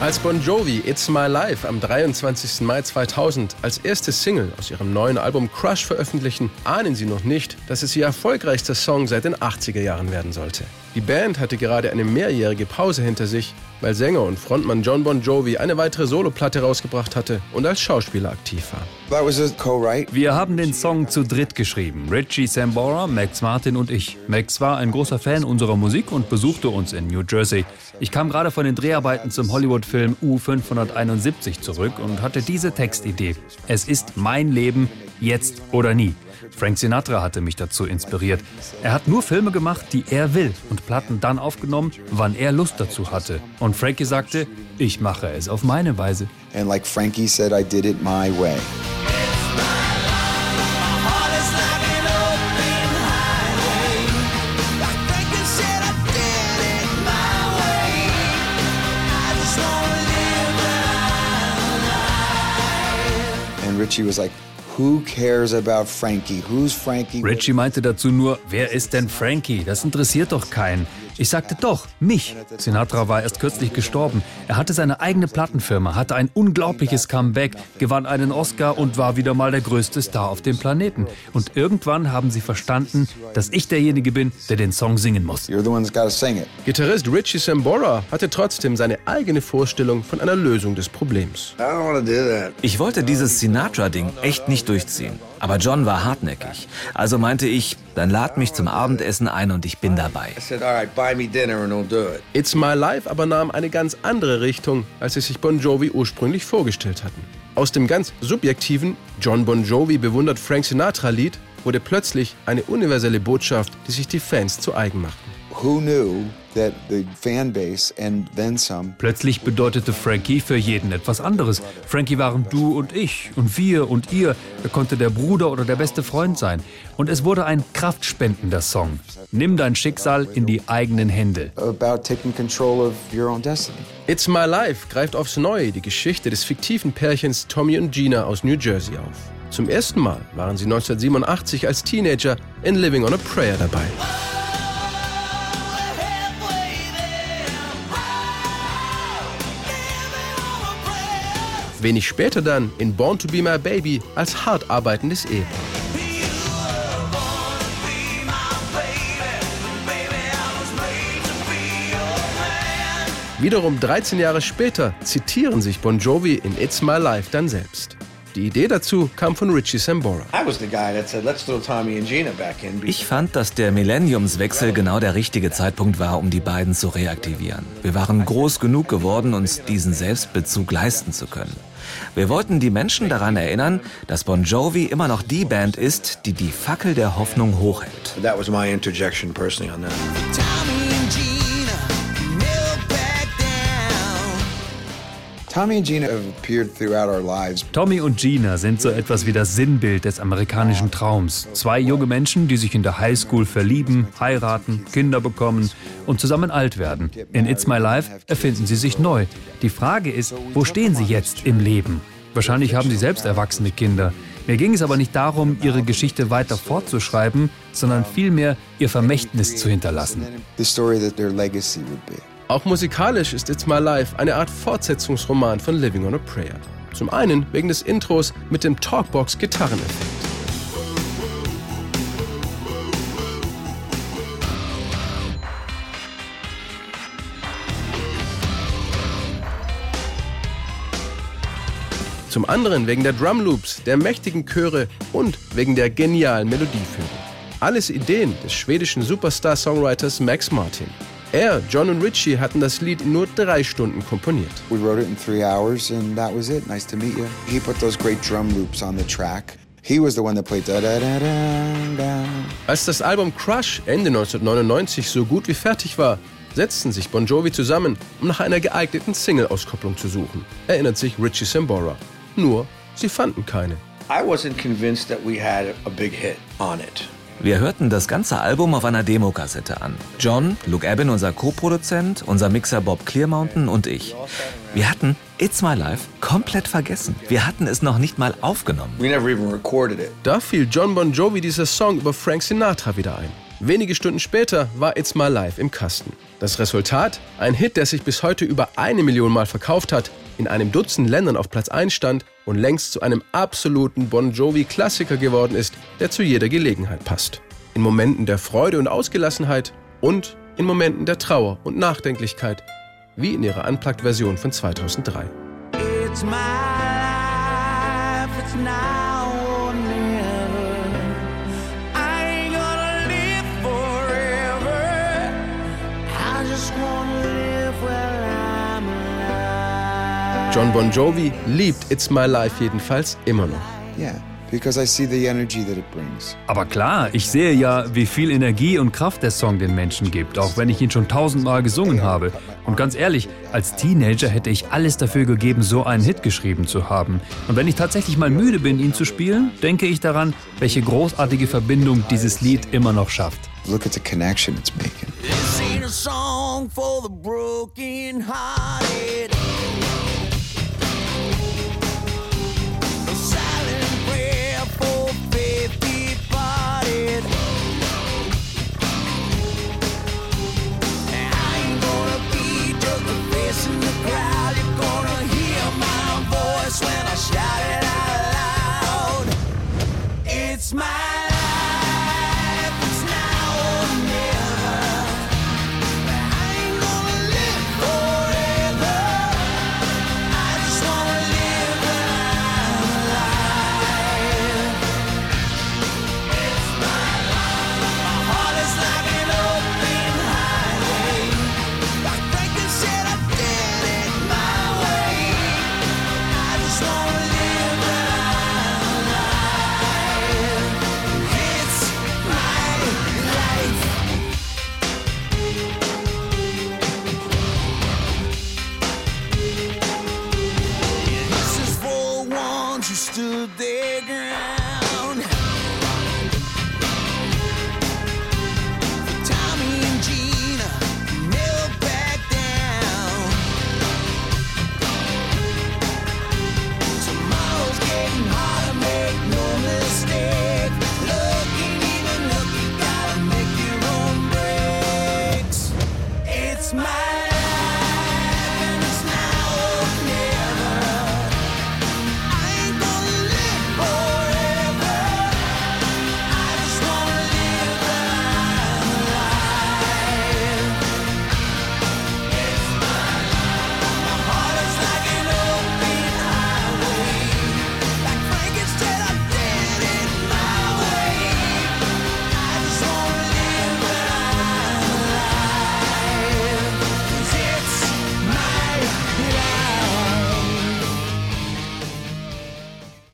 Als Bon Jovi It's My Life am 23. Mai 2000 als erste Single aus ihrem neuen Album Crush veröffentlichen, ahnen sie noch nicht, dass es ihr erfolgreichster Song seit den 80er Jahren werden sollte. Die Band hatte gerade eine mehrjährige Pause hinter sich, weil Sänger und Frontmann John Bon Jovi eine weitere Soloplatte rausgebracht hatte und als Schauspieler aktiv war. Wir haben den Song zu dritt geschrieben. Richie Sambora, Max Martin und ich. Max war ein großer Fan unserer Musik und besuchte uns in New Jersey. Ich kam gerade von den Dreharbeiten zum Hollywood-Film U571 zurück und hatte diese Textidee. Es ist mein Leben, jetzt oder nie. Frank Sinatra hatte mich dazu inspiriert. Er hat nur Filme gemacht, die er will und Platten dann aufgenommen, wann er Lust dazu hatte. Und Frankie sagte, ich mache es auf meine Weise. And like Frankie said, I did it my way. Richie was like, Who cares about Frankie? Who's Frankie? Richie meinte dazu nur, wer ist denn Frankie? Das interessiert doch keinen. Ich sagte doch, mich. Sinatra war erst kürzlich gestorben. Er hatte seine eigene Plattenfirma, hatte ein unglaubliches Comeback, gewann einen Oscar und war wieder mal der größte Star auf dem Planeten. Und irgendwann haben sie verstanden, dass ich derjenige bin, der den Song singen muss. You're the one that's got to sing it. Gitarrist Richie Sambora hatte trotzdem seine eigene Vorstellung von einer Lösung des Problems. I don't want to do that. Ich wollte dieses Sinatra-Ding echt nicht durchziehen. Aber John war hartnäckig. Also meinte ich, dann lad mich zum Abendessen ein und ich bin dabei. It's My Life aber nahm eine ganz andere Richtung, als sie sich Bon Jovi ursprünglich vorgestellt hatten. Aus dem ganz subjektiven John Bon Jovi bewundert Frank Sinatra Lied wurde plötzlich eine universelle Botschaft, die sich die Fans zu eigen machten. Who knew that the fan base and then some Plötzlich bedeutete Frankie für jeden etwas anderes. Frankie waren du und ich und wir und ihr. Er konnte der Bruder oder der beste Freund sein. Und es wurde ein kraftspendender Song. Nimm dein Schicksal in die eigenen Hände. about taking control of your own destiny? It's My Life greift aufs Neue die Geschichte des fiktiven Pärchens Tommy und Gina aus New Jersey auf. Zum ersten Mal waren sie 1987 als Teenager in Living on a Prayer dabei. Wenig später dann in Born to Be My Baby als hart arbeitendes Ehepaar. Wiederum 13 Jahre später zitieren sich Bon Jovi in It's My Life dann selbst. Die Idee dazu kam von Richie Sambora. Ich fand, dass der Millenniumswechsel genau der richtige Zeitpunkt war, um die beiden zu reaktivieren. Wir waren groß genug geworden, uns diesen Selbstbezug leisten zu können. Wir wollten die Menschen daran erinnern, dass Bon Jovi immer noch die Band ist, die die Fackel der Hoffnung hochhält. That was my interjection personally on that. Tommy und Gina sind so etwas wie das Sinnbild des amerikanischen Traums. Zwei junge Menschen, die sich in der Highschool verlieben, heiraten, Kinder bekommen und zusammen alt werden. In It's My Life erfinden sie sich neu. Die Frage ist, wo stehen sie jetzt im Leben? Wahrscheinlich haben sie selbst erwachsene Kinder. Mir ging es aber nicht darum, ihre Geschichte weiter fortzuschreiben, sondern vielmehr ihr Vermächtnis zu hinterlassen. The story that their legacy would be. Auch musikalisch ist It's My Life eine Art Fortsetzungsroman von Living on a Prayer. Zum einen wegen des Intros mit dem Talkbox-Gitarreneffekt. Zum anderen wegen der Drumloops, der mächtigen Chöre und wegen der genialen Melodieführung. Alles Ideen des schwedischen Superstar-Songwriters Max Martin. Er, John und Richie hatten das Lied in nur drei Stunden komponiert. We wrote it in three hours, and that was it. Nice to meet you. He put those great drum loops on the track. He was the one that played da da da da da. Als das Album Crush Ende 1999 so gut wie fertig war, setzten sich Bon Jovi zusammen, um nach einer geeigneten Single-Auskopplung zu suchen, erinnert sich Richie Sambora. Nur, sie fanden keine. I wasn't convinced that we had a big hit on it. Wir hörten das ganze Album auf einer Demokassette an. John, Luke Abbin, unser Co-Produzent, unser Mixer Bob Clearmountain und ich. Wir hatten It's My Life komplett vergessen. Wir hatten es noch nicht mal aufgenommen. We never even recorded it. Da fiel John Bon Jovi dieser Song über Frank Sinatra wieder ein. Wenige Stunden später war It's My Life im Kasten. Das Resultat? Ein Hit, der sich bis heute über eine Million Mal verkauft hat, in einem Dutzend Ländern auf Platz 1 stand und längst zu einem absoluten Bon Jovi-Klassiker geworden ist, der zu jeder Gelegenheit passt. In Momenten der Freude und Ausgelassenheit und in Momenten der Trauer und Nachdenklichkeit, wie in ihrer Unplugged-Version von 2003. It's my life, it's now or never. I ain't gonna live forever. I just wanna live while I'm alive. John Bon Jovi liebt It's My Life jedenfalls immer noch. Yeah, because I see the energy that it brings. Aber klar, ich sehe ja, wie viel Energie und Kraft der Song den Menschen gibt, auch wenn ich ihn schon tausendmal gesungen habe. Und ganz ehrlich, als Teenager hätte ich alles dafür gegeben, so einen Hit geschrieben zu haben. Und wenn ich tatsächlich mal müde bin, ihn zu spielen, denke ich daran, welche großartige Verbindung dieses Lied immer noch schafft. Look at the connection it's making. This ain't a song for the broken hearted. This is for ones who stood their ground.